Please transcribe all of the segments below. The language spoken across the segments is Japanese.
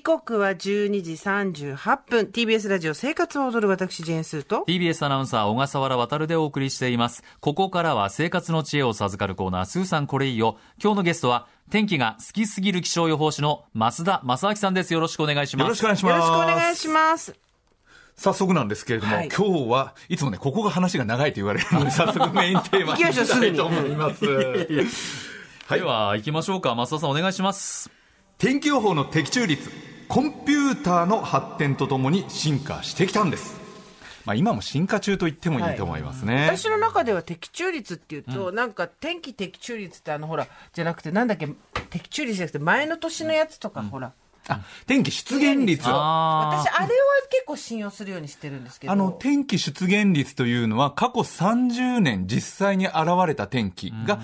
時刻は12時38分。TBS ラジオ生活を踊る私、ジェーンスーと。TBS アナウンサー小笠原渉でお送りしています。ここからは生活の知恵を授かるコーナー、スーさんこれいいよ。今日のゲストは、天気が好きすぎる気象予報士の増田正明さんです。よろしくお願いします。よろしくお願いしよろます。しくお願いします。早速なんですけれども、はい今日はいつもね、ここが話が長いと言われるので、早速メインテーマ行きましょうすぐにいと思います。では、行きましょうか。増田さんお願いします。天気予報の的中率、コンピューターの発展とともに進化してきたんです。まあ今も進化中と言ってもいいと思いますね。私の中では的中率っていうと、なんか天気的中率ってあのほら、じゃなくてなんだっけ、的中率じゃなくて前の年のやつとか、ほら。あ、天気出現率。ああ私、あれは結構信用するようにしてるんですけど。の、天気出現率というのは過去30年実際に現れた天気が、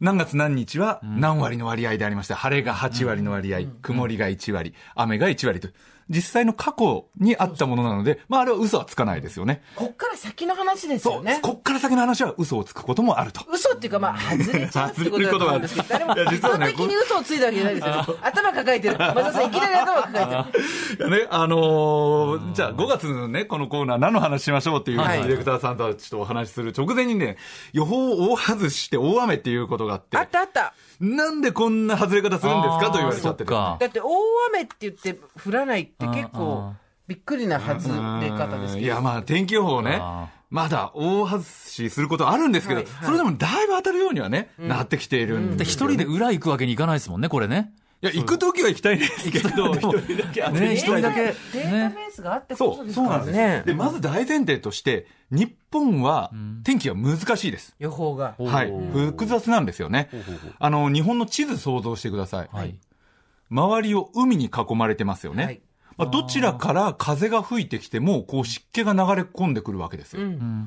何月何日は何割の割合でありまして、晴れが8割の割合、曇りが1割、雨が1割と。実際の過去にあったものなので、まああれは嘘はつかないですよね。こっから先の話ですよね。こっから先の話は嘘をつくこともあると。嘘っていうか、まあ、外れちゃうってことだと思うんですけど、誰もいや意実はね図的に嘘をついたわけじゃないですよ。頭抱えてる。松田さん、いきなり頭抱えてる。いやね、あのーじゃあ5月のね、このコーナー何の話しましょうっていう、はいディレクターさんたちとお話しする直前にね、予報を大外して大雨っていうことがあって、あったあった。なんでこんな外れ方するんですかと言われちゃってだって、大雨って言って降らないって結構、びっくりな外れ方ですけど。いや、まあ、天気予報ねあ、まだ大外しすることあるんですけど、はいはいそれでもだいぶ当たるようにはね、なってきているんでね一人で裏行くわけにいかないですもんね、これね。いや、行くときは行きたいんですけど、一人だけ当てね一人だけデータベースがあってこそう、そですそうなんです。ね。で、まず大前提として、日本は天気が難しいです。予報が。はい。複雑なんですよね。あの、日本の地図想像してください。はい。周りを海に囲まれてますよね。はいまあ、どちらから風が吹いてきても、こう湿気が流れ込んでくるわけですよ。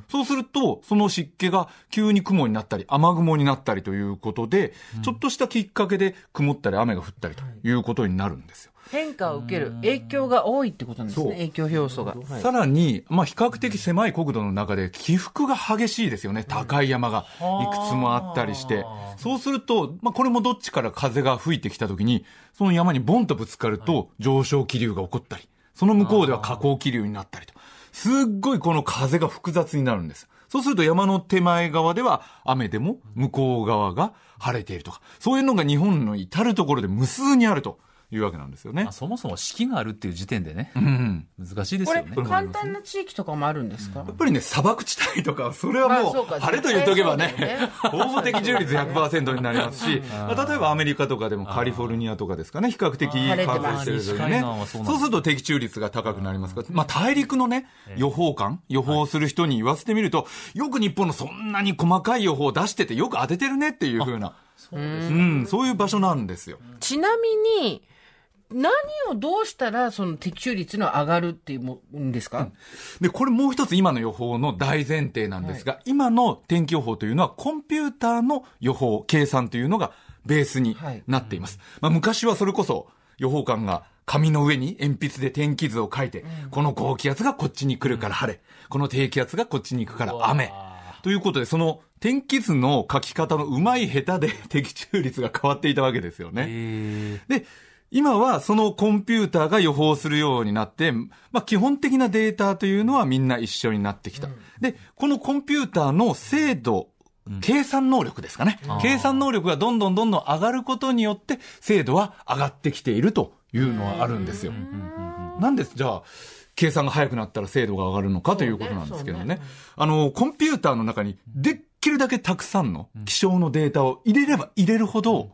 そうすると、その湿気が急に雲になったり、雨雲になったりということで、ちょっとしたきっかけで曇ったり雨が降ったりということになるんですよ。変化を受ける影響が多いってことなんですね。影響要素が。はいさらに、まあ、比較的狭い国土の中で起伏が激しいですよね。高い山がいくつもあったりして。そうすると、まあ、これもどっちから風が吹いてきたときに、その山にボンとぶつかると上昇気流が起こったり、その向こうでは下降気流になったりと。すっごいこの風が複雑になるんです。そうすると山の手前側では雨でも向こう側が晴れているとか、そういうのが日本の至るところで無数にあるというわけなんですよね。まあ。そもそも四季があるっていう時点でね、うん。難しいですこれよね。、簡単な地域とかもあるんですか？やっぱりね、砂漠地帯とか、それはもう、晴れと言っとけばね絶対そう、ほぼ的中率100%になりますし、まあ例えばアメリカとかでもカリフォルニアとかですかね、比較的晴れてます。乾燥してるので西海ねそうす。ると的中率が高くなりますか？ら、まあ大陸のね、予報官、予報する人に言わせてみると、よく日本のそんなに細かい予報を出しててよく当ててるねっていうふうな、うん、そういう場所なんですよ。ちなみに、何をどうしたらその的中率の上がるっていうもんですか、で、これもう一つ今の予報の大前提なんですが、今の天気予報というのはコンピューターの予報、計算というのがベースになっています。まあ、昔はそれこそ予報官が紙の上に鉛筆で天気図を書いて、この高気圧がこっちに来るから晴れ、この低気圧がこっちに行くから雨。ということで、その天気図の書き方の上手い下手で 的中率が変わっていたわけですよね。えで、今はそのコンピューターが予報するようになって、まあ基本的なデータというのはみんな一緒になってきた。で、このコンピューターの精度、計算能力ですかね。計算能力がどんどんどんどん上がることによって、精度は上がってきているというのはあるんですよ。なんで、じゃあ、計算が速くなったら精度が上がるのかということなんですけどね。あの、コンピューターの中にできるだけたくさんの気象のデータを入れれば入れるほど、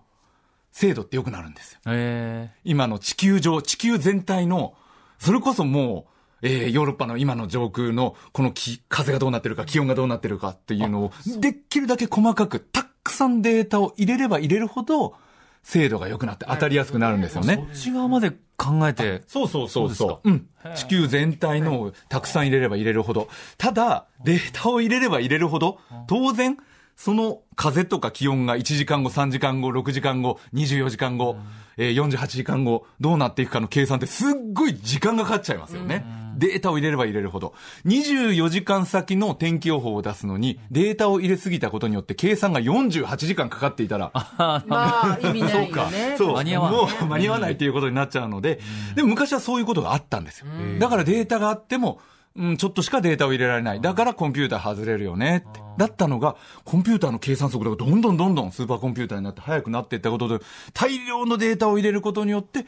精度って良くなるんですよ。今の地球上、地球全体の、それこそもう、えーヨーロッパの今の上空の、この気、風がどうなってるか、気温がどうなってるかっていうのを、できるだけ細かく、たくさんデータを入れれば入れるほど、精度が良くなって当たりやすくなるんですよー、ね。そっち側まで考えて、そうそうそうそうそう。うん。地球全体のをたくさん入れれば入れるほど。ただ、データを入れれば入れるほど、当然、その風とか気温が1時間後、3時間後、6時間後、24時間後、えー48時間後、どうなっていくかの計算ってすっごい時間がかかっちゃいますよね。データを入れれば入れるほど。24時間先の天気予報を出すのに、データを入れすぎたことによって計算が48時間かかっていたら、まあ、意味ないよね。そう、間に合わんもう間に合わないということになっちゃうので、でも昔はそういうことがあったんですよ。だからデータがあっても、うん、ちょっとしかデータを入れられない。だからコンピューター外れるよねって。だったのが、コンピューターの計算速度がどんどんどんどんスーパーコンピューターになって速くなっていったことで、大量のデータを入れることによって、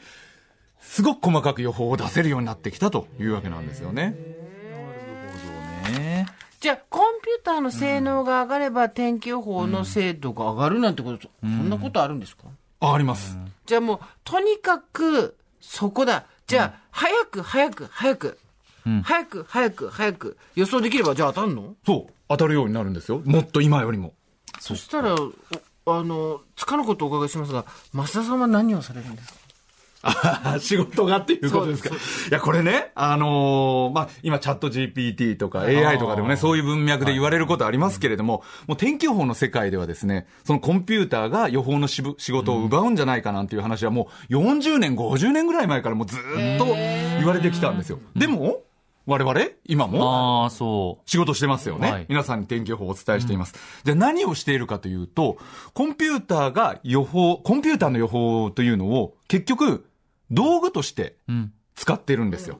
すごく細かく予報を出せるようになってきたというわけなんですよね。ねじゃあ、コンピューターの性能が上がれば、天気予報の精度が上がるなんてこと、そんなことあるんですか？あ、あります。じゃあもう、とにかく、そこだ。じゃあ、早く、早く、早く。早く、早く、早く。予想できれば、じゃあ当たんの？そう、当たるようになるんですよ。もっと今よりも。そしたら、おあの、つかぬことをお伺いしますが、増田さんは何をされるんですか？あ仕事がっていうことですか。いや、これね、あのーまあ、今、チャット GPT とか AI とかでもね、そういう文脈で言われることありますけれども、もう天気予報の世界ではですね、そのコンピューターが予報のしぶ仕事を奪うんじゃないかなんていう話はもう40年、50年ぐらい前からもうずーっと言われてきたんですよ。でも、我々、今も、ああ、そう。仕事してますよね。はい皆さんに天気予報をお伝えしています。じゃあ何をしているかというと、コンピューターが予報、コンピューターの予報というのを結局、道具としてうん。使ってるんですよ。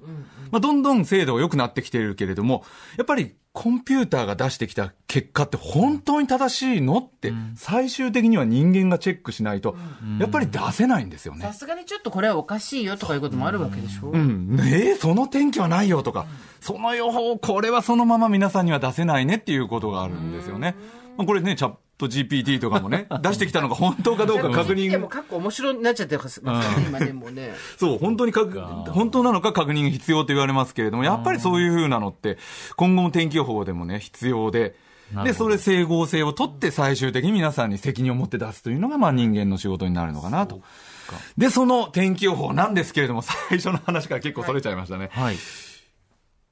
まあ、どんどん精度が良くなってきているけれども、やっぱりコンピューターが出してきた結果って本当に正しいのって、最終的には人間がチェックしないと、やっぱり出せないんですよねさ。すがにちょっとこれはおかしいよとかいうこともあるわけでしょ、うん。ねえ、その天気はないよとか、その予報、これはそのまま皆さんには出せないねっていうことがあるんですよね。まあ、これね、チャット GPT とかもね、出してきたのが本当かどうか確でも認、過去面白になっちゃってますからね、今でもね。そう、本当に確、本当なのか確認が必要と言われますけれども、やっぱりそういう風なのって、今後も天気予報でもね、必要で、で、それ整合性をとって最終的に皆さんに責任を持って出すというのが、まあ人間の仕事になるのかなと。で、その天気予報なんですけれども、最初の話から結構それちゃいましたね。はい。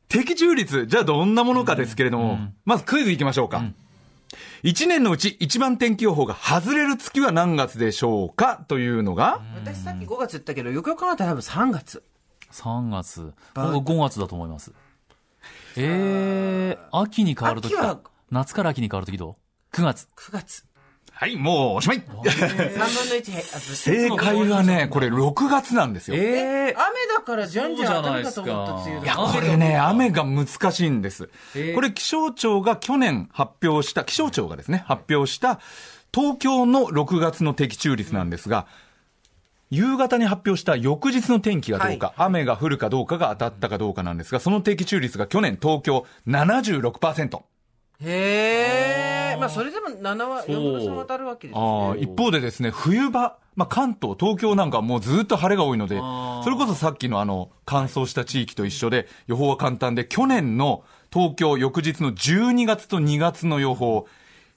的中率、じゃあどんなものかですけれども、まずクイズいきましょうか。一年のうち一番天気予報が外れる月は何月でしょうか？というのが、私さっき5月言ったけど、よくよく考えたら多分3月。3月。僕5月だと思います。えー、秋に変わるときか秋は。夏から秋に変わるときどう ?9 月。9月。はい、もうおしまい 3分の1へ。正解はね、これ6月なんですよ。いえ雨だからじゃんじゃん当たるかと思った梅雨や、だ。これね、雨が難しいんですえー。これ気象庁が去年発表した、気象庁がですね、発表した東京の6月の的中率なんですが、夕方に発表した翌日の天気がどうか、雨が降るかどうかが当たったかどうかなんですが、その的中率が去年東京76%。へえ。まあそれでも7は、4分の3当たるわけですね。あ一方でですね、冬場、まあ、関東、東京なんかはもうずっと晴れが多いのでそれこそさっきのあの、乾燥した地域と一緒で、予報は簡単で、去年の東京翌日の12月と2月の予報、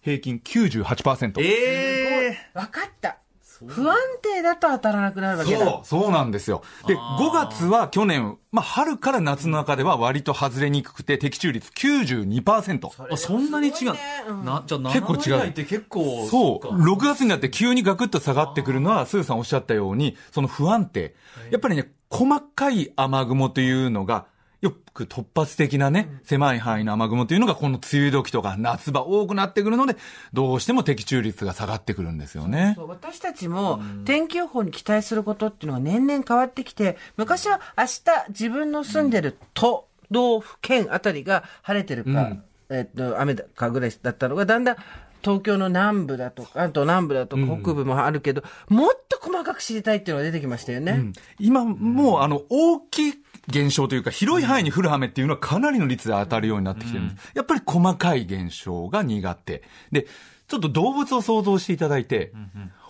平均98%。え分かった。不安定だと当たらなくなるわけだ。そう、そうなんですよ。で、5月は去年、まあ、春から夏の中では割と外れにくくて、的中率92%。ー、あそんなに違う。うんな、じゃあ結構違う7割台って結構、そう、か6月になって急にガクッと下がってくるのは、スーさんおっしゃったように、その不安定。やっぱりね、細かい雨雲というのが、よく突発的なね、狭い範囲の雨雲というのが、この梅雨時とか夏場多くなってくるので、どうしても的中率が下がってくるんですよね。そう私たちも天気予報に期待することっていうのが年々変わってきて、昔は明日自分の住んでる都道府県あたりが晴れてるか、えっと、雨だかぐらいだったのが、だんだん東京の南部だとか、関東南部だとか北部もあるけど、もっと細かく知りたいっていうのが出てきましたよね。今、もう、あの、大きい現象というか、広い範囲に降る雨っていうのはかなりの率で当たるようになってきてるんです。やっぱり細かい現象が苦手。で、ちょっと動物を想像していただいて、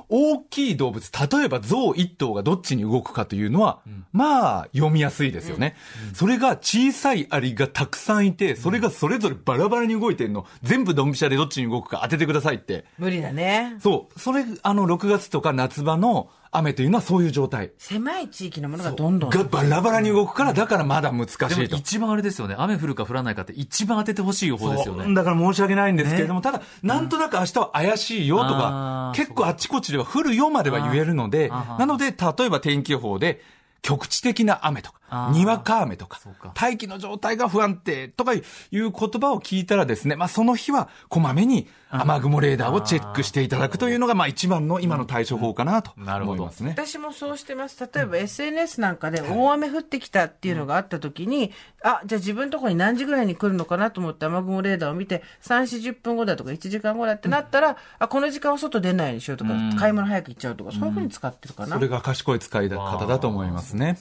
大きい動物、例えば象一頭がどっちに動くかというのは、まあ、読みやすいですよね。それが小さいアリがたくさんいて、それがそれぞれバラバラに動いてるの、全部ドンピシャでどっちに動くか当ててくださいって。無理だね。そう。それ、あの、6月とか夏場の雨というのはそういう状態。狭い地域のものがどんどん。がバラバラに動くから、だからまだ難しいと。一番あれですよね。雨降るか降らないかって一番当ててほしい予報ですよね。だから申し訳ないんですけれども、ただ、なんとなく明日は怪しいよとか結構あっちこっちでは降るよまでは言えるので、なので、例えば天気予報で、局地的な雨とか、にわか雨とか大気の状態が不安定とかいう言葉を聞いたらですね、まあその日はこまめに雨雲レーダーをチェックしていただくというのが、まあ一番の今の対処法かなとなるほど。思いますね。私もそうしてます。例えば SNS なんかで大雨降ってきたっていうのがあった時に、あ、じゃあ自分のところに何時ぐらいに来るのかなと思って雨雲レーダーを見て、3、40分後だとか1時間後だってなったら、あ、この時間は外出ないようにしようとか、買い物早く行っちゃうとか、そういうふうに使ってるかな。それが賢い使い方だと思いますね。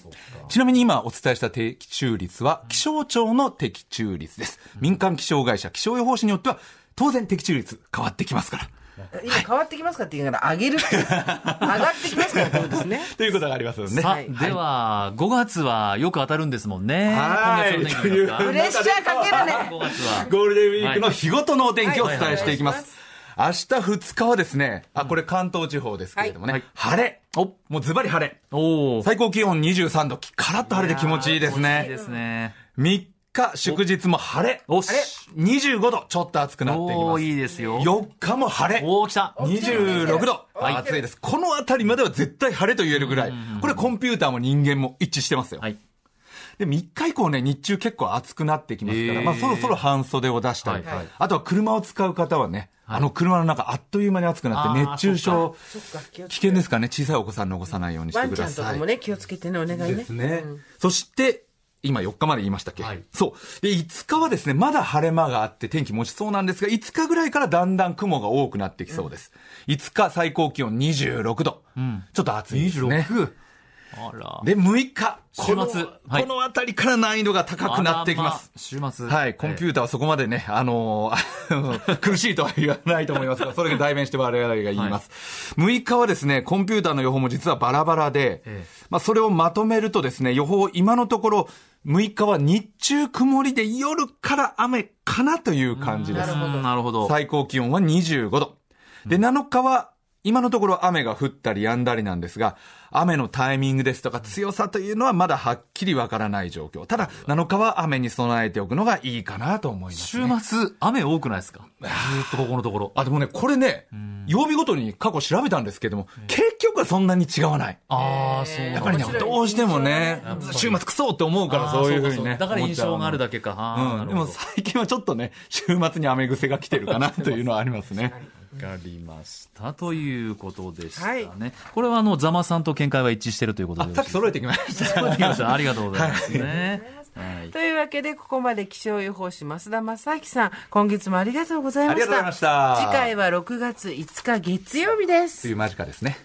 ちなみに今お伝えした的中率は気象庁の的中率です。民間気象会社、気象予報士によっては当然的中率変わってきますから。今変わってきますかって言いながら、上げるって。上がってきますからってことですね。ということがありますよね。はいでは、5月はよく当たるんですもんね。はいいうプレッシャーかけるね。5月は。ゴールデンウィークの日ごとのお天気をお伝えしていきまはいす。明日2日はですね、あ、これ関東地方ですけれどもね、はい晴れ。お、もうズバリ晴れ。おお。最高気温23度、カラッと晴れて気持ちいいですいいねで。すね。3日、祝日も晴れ。おし。25度、ちょっと暑くなってきおおます。いいですよ。4日も晴れ。おお来た。26度。はい暑いです。このあたりまでは絶対晴れと言えるぐらい。これコンピューターも人間も一致してますよ。はい。で、3日以降ね、日中結構暑くなってきますから、まあそろそろ半袖を出したり、はいはいあとは車を使う方はね、あの車の中あっという間に暑くなって熱中症、危け険ですからね、小さいお子さん残さないようにしてください。んとかもね、気をつけてね、お願いね。ですね。うんそして、今4日まで言いましたっけ、はいそう。で、5日はですね、まだ晴れ間があって天気持ちそうなんですが、5日ぐらいからだんだん雲が多くなってきそうです。5日最高気温26度。んちょっと暑いですね。26。あら。で、6日。この週末はいこのあたりから難易度が高くなってきます。まあ週末。はい、コンピューターはそこまでね、あのー 苦しいとは言わないと思いますが、それが代弁して我々が言います。6日はですね、コンピューターの予報も実はバラバラで、ええまあそれをまとめるとですね、予報今のところ、6日は日中曇りで夜から雨かなという感じです。うんなるほど。最高気温は25度。で、7日は、今のところ雨が降ったり止んだりなんですが、雨のタイミングですとか強さというのはまだはっきりわからない状況。ただ、7日は雨に備えておくのがいいかなと思います、週ね。末、雨多くないですか？ずーっとここのところ。あ、でもね、これね、曜日ごとに過去調べたんですけども、結局はそんなに違わない。ああ、そう。やっぱりねどうしてもね、週末クソって思うからそういうふうにね。だから印象があるだけか。うん。でも。最近はちょっとね、週末に雨癖が来てるかなというのはありますね。わかりました。ということでしたね。はいこれはあの、ザマさんと見解は一致しているということで揃えてきました。揃えてきました。ありがとうございますね。はい。というわけで、ここまで気象予報士増田正明さん、今月もありがとうございました。した次回は6月5日月曜日ですと。いう間近ですね。